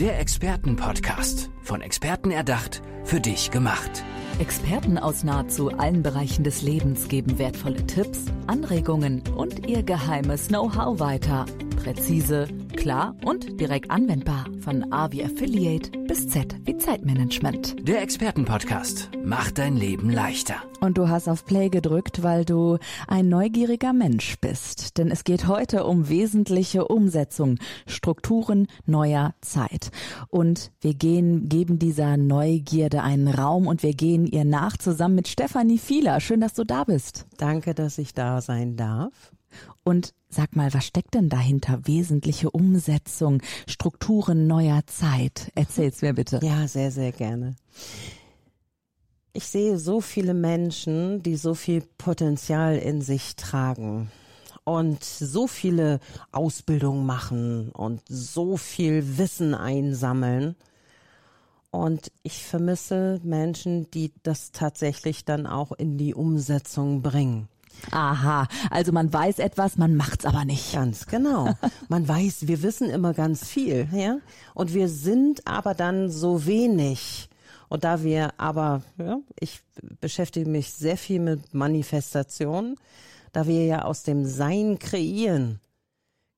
Der Expertenpodcast. Von Experten erdacht, für dich gemacht. Experten aus nahezu allen Bereichen des Lebens geben wertvolle Tipps, Anregungen und ihr geheimes Know-how weiter. Präzise, klar und direkt anwendbar. Von A wie Affiliate bis Z wie Zeitmanagement. Der Expertenpodcast macht dein Leben leichter. Und du hast auf Play gedrückt, weil du ein neugieriger Mensch bist. Denn es geht heute um wesentliche Umsetzung, Strukturen neuer Zeit. Und wir gehen, geben dieser Neugierde einen Raum und wir gehen ihr nach zusammen mit Stefanie Fieler. Schön, dass du da bist. Danke, dass ich da sein darf. Und sag mal, was steckt denn dahinter? Wesentliche Umsetzung, Strukturen neuer Zeit. Erzähl's mir bitte. Ja, sehr, sehr gerne. Ich sehe so viele Menschen, die so viel Potenzial in sich tragen und so viele Ausbildungen machen und so viel Wissen einsammeln. Und ich vermisse Menschen, die das tatsächlich dann auch in die Umsetzung bringen. Aha, also man weiß etwas, man macht's aber nicht. Ganz genau. Man weiß, wir wissen immer ganz viel, ja? Und wir sind aber dann so wenig. Und da wir aber, ja, ich beschäftige mich sehr viel mit Manifestation, da wir ja aus dem Sein kreieren,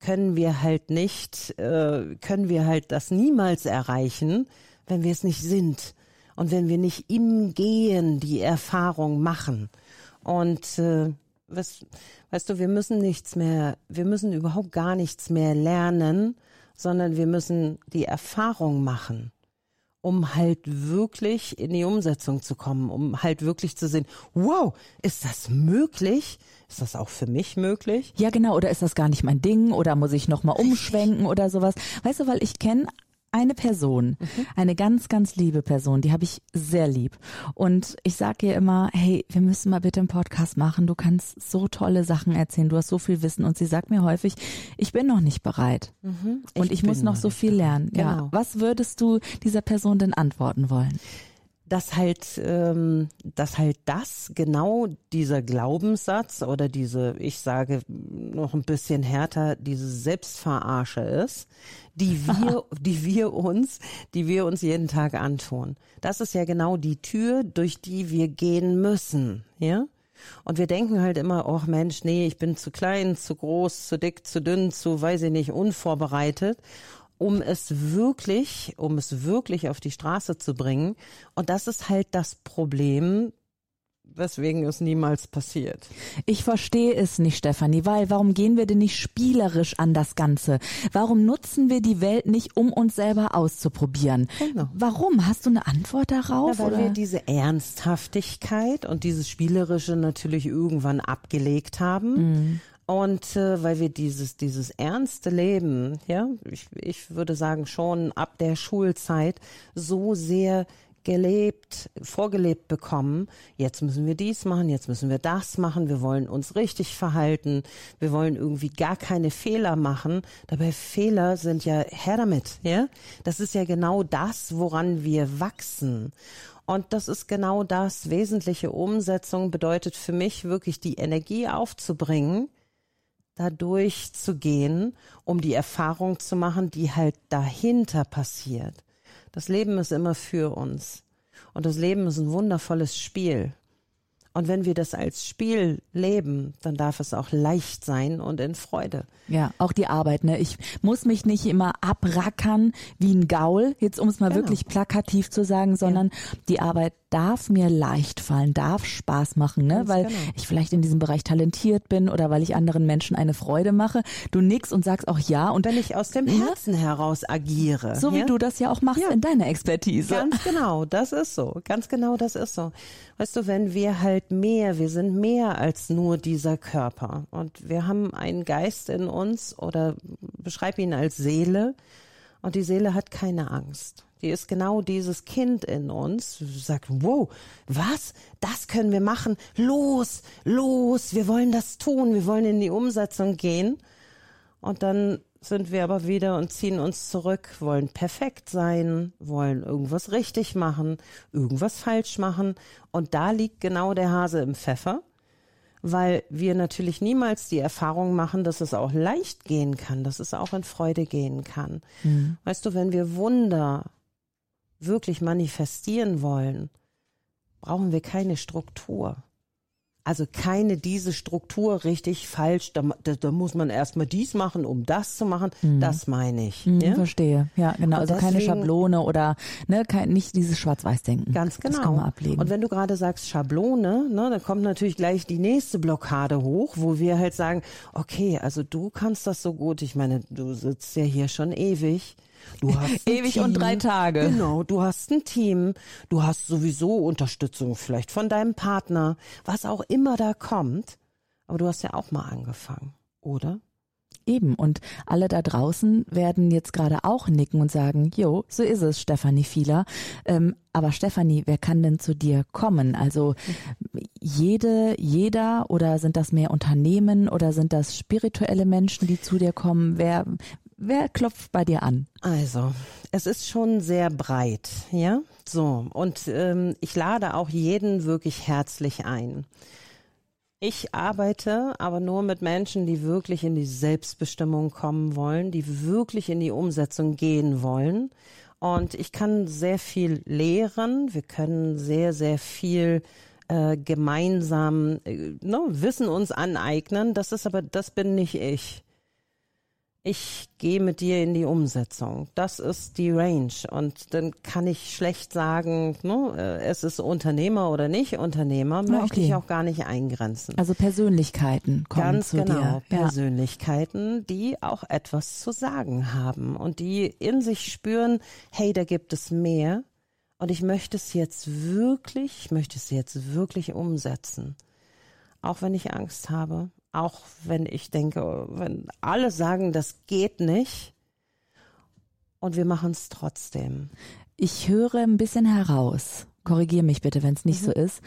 können wir halt nicht, äh, können wir halt das niemals erreichen, wenn wir es nicht sind und wenn wir nicht im Gehen die Erfahrung machen. Und äh, weißt, weißt du, wir müssen nichts mehr, wir müssen überhaupt gar nichts mehr lernen, sondern wir müssen die Erfahrung machen, um halt wirklich in die Umsetzung zu kommen, um halt wirklich zu sehen, wow, ist das möglich? Ist das auch für mich möglich? Ja, genau. Oder ist das gar nicht mein Ding? Oder muss ich nochmal umschwenken oder sowas? Weißt du, weil ich kenne eine Person, mhm. eine ganz, ganz liebe Person, die habe ich sehr lieb. Und ich sage ihr immer, hey, wir müssen mal bitte einen Podcast machen. Du kannst so tolle Sachen erzählen, du hast so viel Wissen. Und sie sagt mir häufig, ich bin noch nicht bereit. Mhm. Ich und ich muss noch so viel lernen. Genau. Ja. Was würdest du dieser Person denn antworten wollen? Dass halt, ähm, dass halt das genau dieser Glaubenssatz oder diese, ich sage noch ein bisschen härter, diese Selbstverarsche ist, die wir, die wir uns, die wir uns jeden Tag antun. Das ist ja genau die Tür, durch die wir gehen müssen, ja? Und wir denken halt immer, oh Mensch, nee, ich bin zu klein, zu groß, zu dick, zu dünn, zu, weiß ich nicht, unvorbereitet um es wirklich, um es wirklich auf die Straße zu bringen. Und das ist halt das Problem, weswegen es niemals passiert. Ich verstehe es nicht, Stefanie, weil warum gehen wir denn nicht spielerisch an das Ganze? Warum nutzen wir die Welt nicht, um uns selber auszuprobieren? Genau. Warum? Hast du eine Antwort darauf? Ja, weil oder? wir diese Ernsthaftigkeit und dieses Spielerische natürlich irgendwann abgelegt haben. Mhm. Und äh, weil wir dieses, dieses ernste Leben, ja, ich, ich würde sagen schon ab der Schulzeit so sehr gelebt, vorgelebt bekommen. Jetzt müssen wir dies machen, jetzt müssen wir das machen, wir wollen uns richtig verhalten, wir wollen irgendwie gar keine Fehler machen. Dabei Fehler sind ja her damit, ja. Das ist ja genau das, woran wir wachsen. Und das ist genau das. Wesentliche Umsetzung bedeutet für mich wirklich die Energie aufzubringen, da durchzugehen, um die Erfahrung zu machen, die halt dahinter passiert. Das Leben ist immer für uns. Und das Leben ist ein wundervolles Spiel. Und wenn wir das als Spiel leben, dann darf es auch leicht sein und in Freude. Ja, auch die Arbeit. Ne? Ich muss mich nicht immer abrackern wie ein Gaul, jetzt um es mal genau. wirklich plakativ zu sagen, sondern ja. die Arbeit darf mir leicht fallen, darf Spaß machen, ne? weil genau. ich vielleicht in diesem Bereich talentiert bin oder weil ich anderen Menschen eine Freude mache. Du nix und sagst auch ja. Und wenn ich aus dem Herzen ja? heraus agiere. So wie du das ja auch machst ja. in deiner Expertise. Ganz genau, das ist so. Ganz genau, das ist so. Weißt du, wenn wir halt mehr, wir sind mehr als nur dieser Körper und wir haben einen Geist in uns oder beschreib ihn als Seele und die Seele hat keine Angst. Die ist genau dieses Kind in uns, sagt, wow, was? Das können wir machen. Los, los, wir wollen das tun, wir wollen in die Umsetzung gehen. Und dann sind wir aber wieder und ziehen uns zurück, wollen perfekt sein, wollen irgendwas richtig machen, irgendwas falsch machen. Und da liegt genau der Hase im Pfeffer weil wir natürlich niemals die Erfahrung machen, dass es auch leicht gehen kann, dass es auch in Freude gehen kann. Mhm. Weißt du, wenn wir Wunder wirklich manifestieren wollen, brauchen wir keine Struktur. Also keine diese Struktur richtig falsch, da, da, da muss man erstmal dies machen, um das zu machen. Mhm. Das meine ich. Mhm, ja? Verstehe. Ja, genau. Und also deswegen, keine Schablone oder ne, kein, nicht dieses Schwarz-Weiß-Denken. Ganz genau. Das kann man ablegen. Und wenn du gerade sagst Schablone, ne, dann kommt natürlich gleich die nächste Blockade hoch, wo wir halt sagen, okay, also du kannst das so gut. Ich meine, du sitzt ja hier schon ewig. Du hast ewig Team. und drei Tage. Genau, du hast ein Team, du hast sowieso Unterstützung vielleicht von deinem Partner, was auch immer da kommt. Aber du hast ja auch mal angefangen, oder? Eben. Und alle da draußen werden jetzt gerade auch nicken und sagen, jo, so ist es, Stefanie Fieler. Ähm, aber Stefanie, wer kann denn zu dir kommen? Also jede, jeder oder sind das mehr Unternehmen oder sind das spirituelle Menschen, die zu dir kommen? Wer, Wer klopft bei dir an? Also, es ist schon sehr breit, ja. So, und ähm, ich lade auch jeden wirklich herzlich ein. Ich arbeite aber nur mit Menschen, die wirklich in die Selbstbestimmung kommen wollen, die wirklich in die Umsetzung gehen wollen. Und ich kann sehr viel lehren. Wir können sehr, sehr viel äh, gemeinsam äh, no, ne, Wissen uns aneignen. Das ist aber, das bin nicht ich ich gehe mit dir in die Umsetzung. Das ist die Range. Und dann kann ich schlecht sagen, ne, äh, es ist Unternehmer oder nicht Unternehmer, okay. möchte ich auch gar nicht eingrenzen. Also Persönlichkeiten kommen Ganz zu genau, dir. Persönlichkeiten, die auch etwas zu sagen haben und die in sich spüren, hey, da gibt es mehr. Und ich möchte es jetzt wirklich, ich möchte es jetzt wirklich umsetzen. Auch wenn ich Angst habe, auch wenn ich denke, wenn alle sagen, das geht nicht und wir machen es trotzdem. Ich höre ein bisschen heraus, korrigiere mich bitte, wenn es nicht mhm. so ist,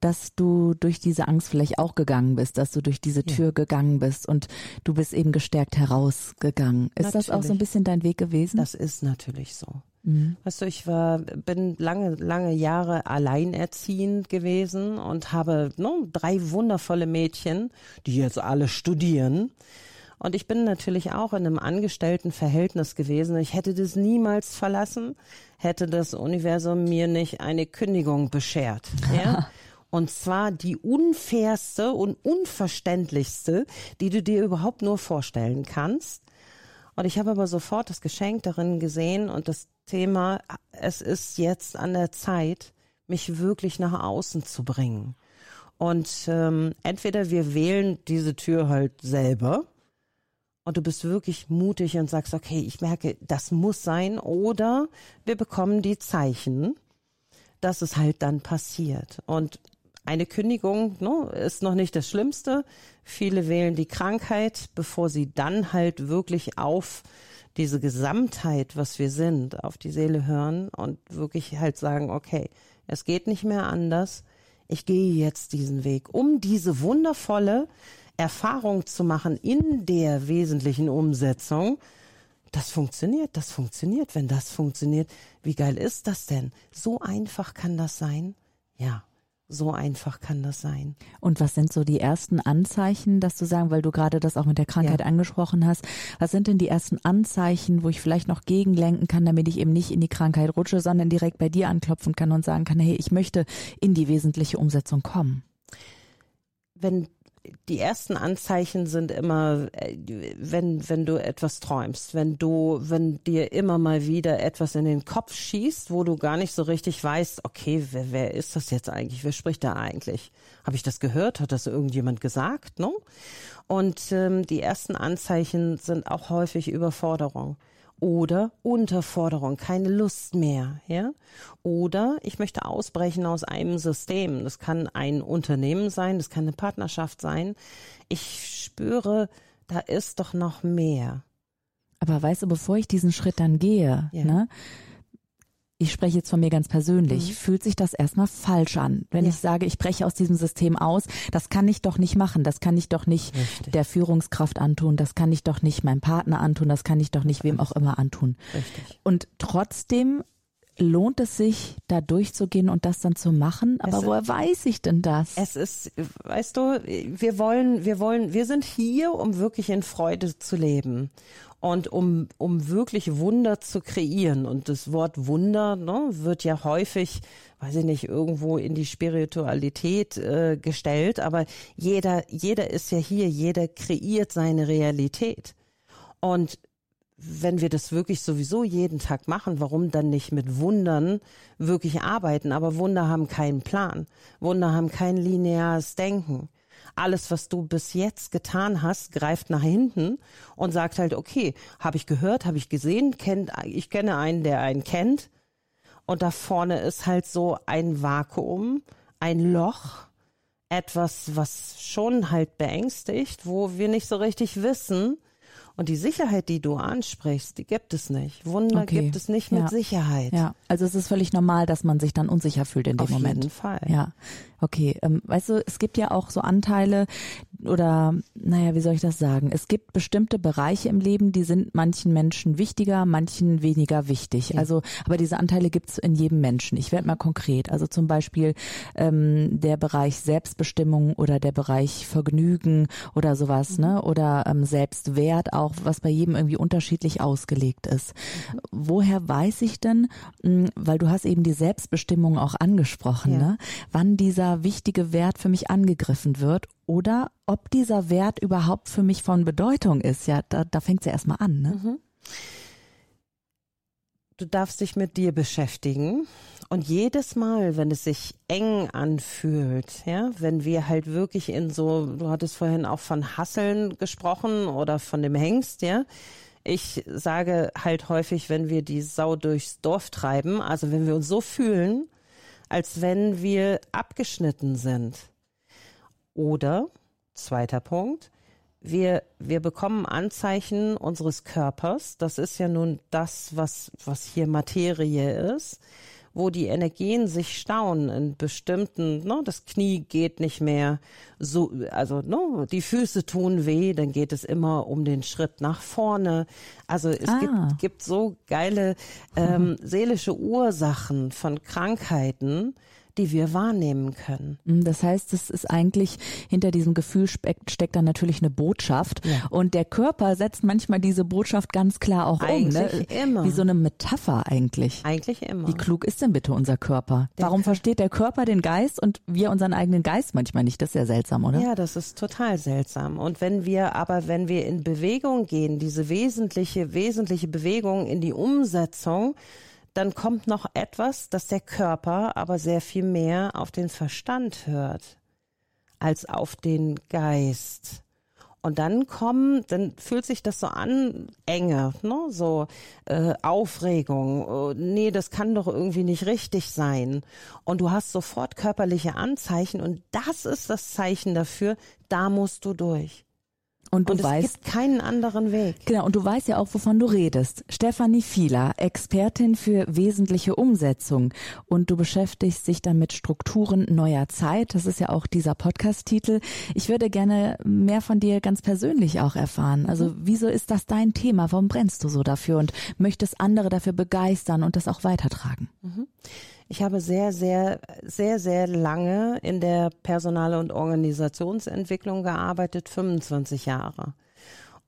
dass du durch diese Angst vielleicht auch gegangen bist, dass du durch diese Tür ja. gegangen bist und du bist eben gestärkt herausgegangen. Ist natürlich. das auch so ein bisschen dein Weg gewesen? Das ist natürlich so. Mhm. Weißt du, ich war, bin lange, lange Jahre alleinerziehend gewesen und habe ne, drei wundervolle Mädchen, die jetzt alle studieren. Und ich bin natürlich auch in einem Angestelltenverhältnis gewesen. Ich hätte das niemals verlassen, hätte das Universum mir nicht eine Kündigung beschert. Ja? Und zwar die unfairste und unverständlichste, die du dir überhaupt nur vorstellen kannst. Und ich habe aber sofort das Geschenk darin gesehen und das Thema, es ist jetzt an der Zeit, mich wirklich nach außen zu bringen. Und ähm, entweder wir wählen diese Tür halt selber und du bist wirklich mutig und sagst, okay, ich merke, das muss sein, oder wir bekommen die Zeichen, dass es halt dann passiert. Und eine Kündigung ne, ist noch nicht das Schlimmste. Viele wählen die Krankheit, bevor sie dann halt wirklich auf diese Gesamtheit, was wir sind, auf die Seele hören und wirklich halt sagen, okay, es geht nicht mehr anders. Ich gehe jetzt diesen Weg, um diese wundervolle Erfahrung zu machen in der wesentlichen Umsetzung. Das funktioniert, das funktioniert. Wenn das funktioniert, wie geil ist das denn? So einfach kann das sein? Ja. So einfach kann das sein. Und was sind so die ersten Anzeichen, dass du sagen, weil du gerade das auch mit der Krankheit ja. angesprochen hast, was sind denn die ersten Anzeichen, wo ich vielleicht noch gegenlenken kann, damit ich eben nicht in die Krankheit rutsche, sondern direkt bei dir anklopfen kann und sagen kann, hey, ich möchte in die wesentliche Umsetzung kommen? Wenn die ersten Anzeichen sind immer, äh, wenn, wenn du etwas träumst, wenn du, wenn dir immer mal wieder etwas in den Kopf schießt, wo du gar nicht so richtig weißt, okay, wer, wer ist das jetzt eigentlich? Wer spricht da eigentlich? Habe ich das gehört? Hat das irgendjemand gesagt? No? Und ähm, die ersten Anzeichen sind auch häufig Überforderung oder Unterforderung, keine Lust mehr, ja? Oder ich möchte ausbrechen aus einem System. Das kann ein Unternehmen sein, das kann eine Partnerschaft sein. Ich spüre, da ist doch noch mehr. Aber weißt du, bevor ich diesen Schritt dann gehe, ja. ne, ich spreche jetzt von mir ganz persönlich, mhm. fühlt sich das erstmal falsch an. Wenn ja. ich sage, ich breche aus diesem System aus, das kann ich doch nicht machen, das kann ich doch nicht Richtig. der Führungskraft antun, das kann ich doch nicht meinem Partner antun, das kann ich doch nicht wem auch immer antun. Richtig. Und trotzdem lohnt es sich, da durchzugehen und das dann zu machen? Aber Es- woher weiß ich denn das? Es ist, weißt du, wir wollen, wir wollen, wir sind hier, um wirklich in Freude zu leben und um, um wirklich Wunder zu kreieren. Und das Wort Wunder ne, wird ja häufig, weiß ich nicht, irgendwo in die Spiritualität äh, gestellt. Aber jeder, jeder ist ja hier, jeder kreiert seine Realität. Und wenn wir das wirklich sowieso jeden Tag machen, warum dann nicht mit Wundern wirklich arbeiten? Aber Wunder haben keinen Plan. Wunder haben kein lineares Denken. Alles, was du bis jetzt getan hast, greift nach hinten und sagt halt, okay, habe ich gehört, habe ich gesehen, kennt, ich kenne einen, der einen kennt. Und da vorne ist halt so ein Vakuum, ein Loch, etwas, was schon halt beängstigt, wo wir nicht so richtig wissen. Und die Sicherheit, die du ansprichst, die gibt es nicht. Wunder Okay. gibt es nicht mit Ja. Sicherheit. Ja, also es ist völlig normal, dass man sich dann unsicher fühlt in dem Auf Moment. jeden Fall. Ja, okay. Ähm, weißt du, es gibt ja auch so Anteile oder, naja, wie soll ich das sagen? Es gibt bestimmte Bereiche im Leben, die sind manchen Menschen wichtiger, manchen weniger wichtig. Also, aber diese Anteile gibt's in jedem Menschen. Ich werde mal konkret. Also zum Beispiel ähm, der Bereich Selbstbestimmung oder der Bereich Vergnügen oder sowas, ne? Oder ähm, Selbstwert auch, was bei jedem irgendwie unterschiedlich ausgelegt ist. Woher weiß ich denn, mh, weil du hast eben die Selbstbestimmung auch angesprochen, Ja. ne? wann dieser wichtige Wert für mich angegriffen wird oder ob dieser Wert überhaupt für mich von Bedeutung ist. Ja, da, da fängt es ja erstmal an. Ne? Du darfst dich mit dir beschäftigen. Und jedes Mal, wenn es sich eng anfühlt, ja, wenn wir halt wirklich in so, du hattest vorhin auch von Hasseln gesprochen oder von dem Hengst, ja. Ich sage halt häufig, wenn wir die Sau durchs Dorf treiben, also wenn wir uns so fühlen, als wenn wir abgeschnitten sind. Oder, zweiter Punkt, wir, wir bekommen Anzeichen unseres Körpers. Das ist ja nun das, was, was hier Materie ist, wo die Energien sich stauen in bestimmten, ne, das Knie geht nicht mehr so, also ne, die Füße tun weh, dann geht es immer um den Schritt nach vorne. Also es Ah. gibt, gibt so geile ähm, seelische Ursachen von Krankheiten, die wir wahrnehmen können. Mm, Das heißt, es ist eigentlich hinter diesem Gefühl steckt, dann natürlich eine Botschaft Ja. und der Körper setzt manchmal diese Botschaft ganz klar auch um. Ne? Eigentlich immer. Wie so eine Metapher eigentlich. Eigentlich immer. Wie klug ist denn bitte unser Körper? Warum versteht der Körper den Geist und wir unseren eigenen Geist manchmal nicht? Das ist ja seltsam, oder? Ja, das ist total seltsam. Und wenn wir aber, wenn wir in Bewegung gehen, diese wesentliche, wesentliche Bewegung in die Umsetzung, dann kommt noch etwas, dass der Körper aber sehr viel mehr auf den Verstand hört als auf den Geist. Und dann kommen, dann fühlt sich das so an, Enge, ne? so äh, Aufregung. Oh, nee, das kann doch irgendwie nicht richtig sein. Und du hast sofort körperliche Anzeichen und das ist das Zeichen dafür, da musst du durch. Und du Und es weißt, gibt keinen anderen Weg. Genau, und du weißt ja auch, wovon du redest. Stefanie Fieler, Expertin für wesentliche Umsetzung. Und du beschäftigst dich dann mit Strukturen neuer Zeit. Das ist ja auch dieser Podcast-Titel. Ich würde gerne mehr von dir ganz persönlich auch erfahren. Also, wieso ist das dein Thema? Warum brennst du so dafür und möchtest andere dafür begeistern und das auch weitertragen? Ich habe sehr, sehr, sehr, sehr lange in der Personal- und Organisationsentwicklung gearbeitet, 25 Jahre.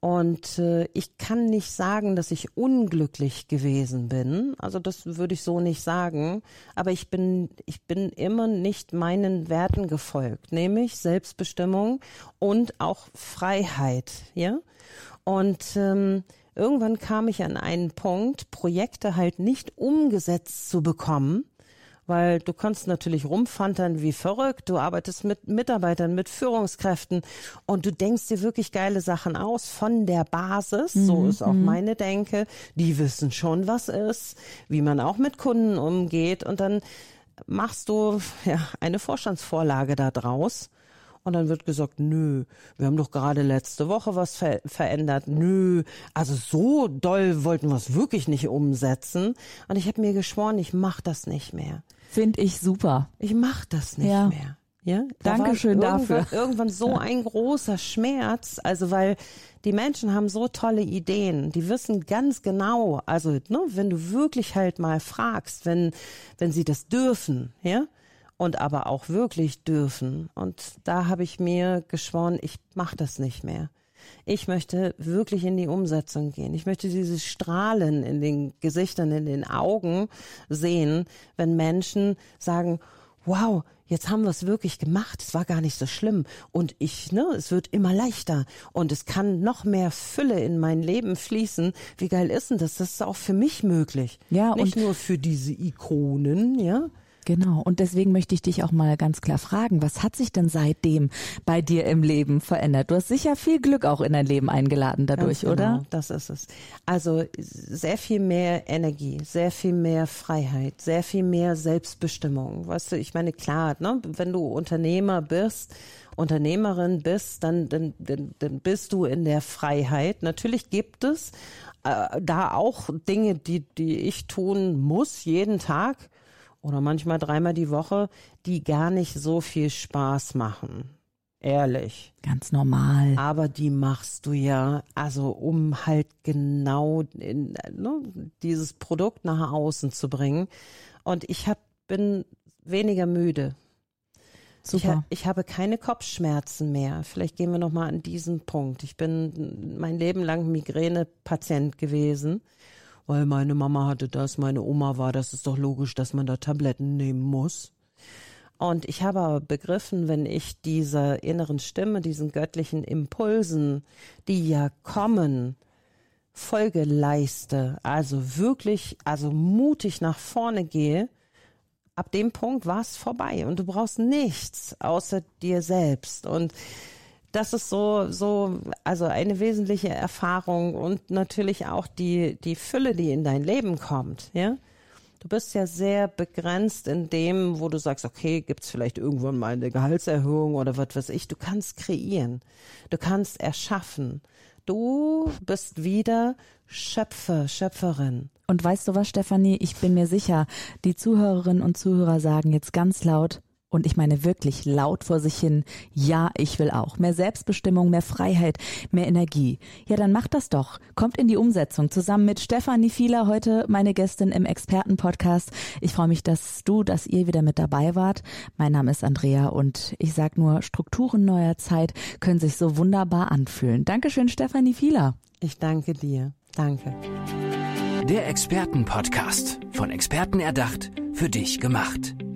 Und äh, ich kann nicht sagen, dass ich unglücklich gewesen bin. Also das würde ich so nicht sagen. Aber ich bin, ich bin immer nicht meinen Werten gefolgt, nämlich Selbstbestimmung und auch Freiheit. Ja. Und ähm, irgendwann kam ich an einen Punkt, Projekte halt nicht umgesetzt zu bekommen weil du kannst natürlich rumfantern wie verrückt. Du arbeitest mit Mitarbeitern, mit Führungskräften und du denkst dir wirklich geile Sachen aus von der Basis. So ist auch meine Denke. Die wissen schon, was ist, wie man auch mit Kunden umgeht und dann machst du ja eine Vorstandsvorlage da draus. Und dann wird gesagt, nö, wir haben doch gerade letzte Woche was ver verändert. Nö, also so doll wollten wir es wirklich nicht umsetzen. Und ich habe mir geschworen, ich mach das nicht mehr. Finde ich super. Ich mach das nicht Ja. mehr. Ja, da Dankeschön irgendwann, dafür. Irgendwann so ein großer Schmerz, also weil die Menschen haben so tolle Ideen, die wissen ganz genau, also ne, wenn du wirklich halt mal fragst, wenn wenn sie das dürfen, ja, und aber auch wirklich dürfen. Und da habe ich mir geschworen, ich mache das nicht mehr. Ich möchte wirklich in die Umsetzung gehen. Ich möchte dieses Strahlen in den Gesichtern, in den Augen sehen, wenn Menschen sagen, wow, jetzt haben wir es wirklich gemacht, es war gar nicht so schlimm und ich, ne, es wird immer leichter und es kann noch mehr Fülle in mein Leben fließen. Wie geil ist denn das? Das ist auch für mich möglich. Ja, nicht nur für diese Ikonen, ja. Genau. Und deswegen möchte ich dich auch mal ganz klar fragen, was hat sich denn seitdem bei dir im Leben verändert? Du hast sicher viel Glück auch in dein Leben eingeladen dadurch, genau, oder? Das ist es. Also sehr viel mehr Energie, sehr viel mehr Freiheit, sehr viel mehr Selbstbestimmung. Weißt du, ich meine, klar, ne, wenn du Unternehmer bist, Unternehmerin bist, dann, dann, dann, dann bist du in der Freiheit. Natürlich gibt es äh, da auch Dinge, die, die ich tun muss jeden Tag oder manchmal dreimal die Woche, die gar nicht so viel Spaß machen. Ehrlich. Ganz normal. Aber die machst du ja, also um halt genau in, ne, dieses Produkt nach außen zu bringen. Und ich hab, bin weniger müde. Super. Ich, ich habe keine Kopfschmerzen mehr. Vielleicht gehen wir noch mal an diesen Punkt. Ich bin mein Leben lang Migräne-Patient gewesen weil meine Mama hatte das, meine Oma war, das ist doch logisch, dass man da Tabletten nehmen muss. Und ich habe aber begriffen, wenn ich dieser inneren Stimme, diesen göttlichen Impulsen, die ja kommen, Folge leiste, also wirklich, also mutig nach vorne gehe, ab dem Punkt war es vorbei und du brauchst nichts außer dir selbst. Und das ist so, so, also eine wesentliche Erfahrung und natürlich auch die, die Fülle, die in dein Leben kommt, ja. Du bist ja sehr begrenzt in dem, wo du sagst, okay, gibt's vielleicht irgendwann mal eine Gehaltserhöhung oder was weiß ich. Du kannst kreieren. Du kannst erschaffen. Du bist wieder Schöpfer, Schöpferin. Und weißt du was, Stefanie? Ich bin mir sicher, die Zuhörerinnen und Zuhörer sagen jetzt ganz laut, und ich meine wirklich laut vor sich hin, ja, ich will auch. Mehr Selbstbestimmung, mehr Freiheit, mehr Energie. Ja, dann macht das doch. Kommt in die Umsetzung. Zusammen mit Stefanie Fieler, heute meine Gästin im Expertenpodcast. Ich freue mich, dass du, dass ihr wieder mit dabei wart. Mein Name ist Andrea und ich sag nur, Strukturen neuer Zeit können sich so wunderbar anfühlen. Dankeschön, Stefanie Fieler. Ich danke dir. Danke. Der Expertenpodcast. Von Experten erdacht, für dich gemacht.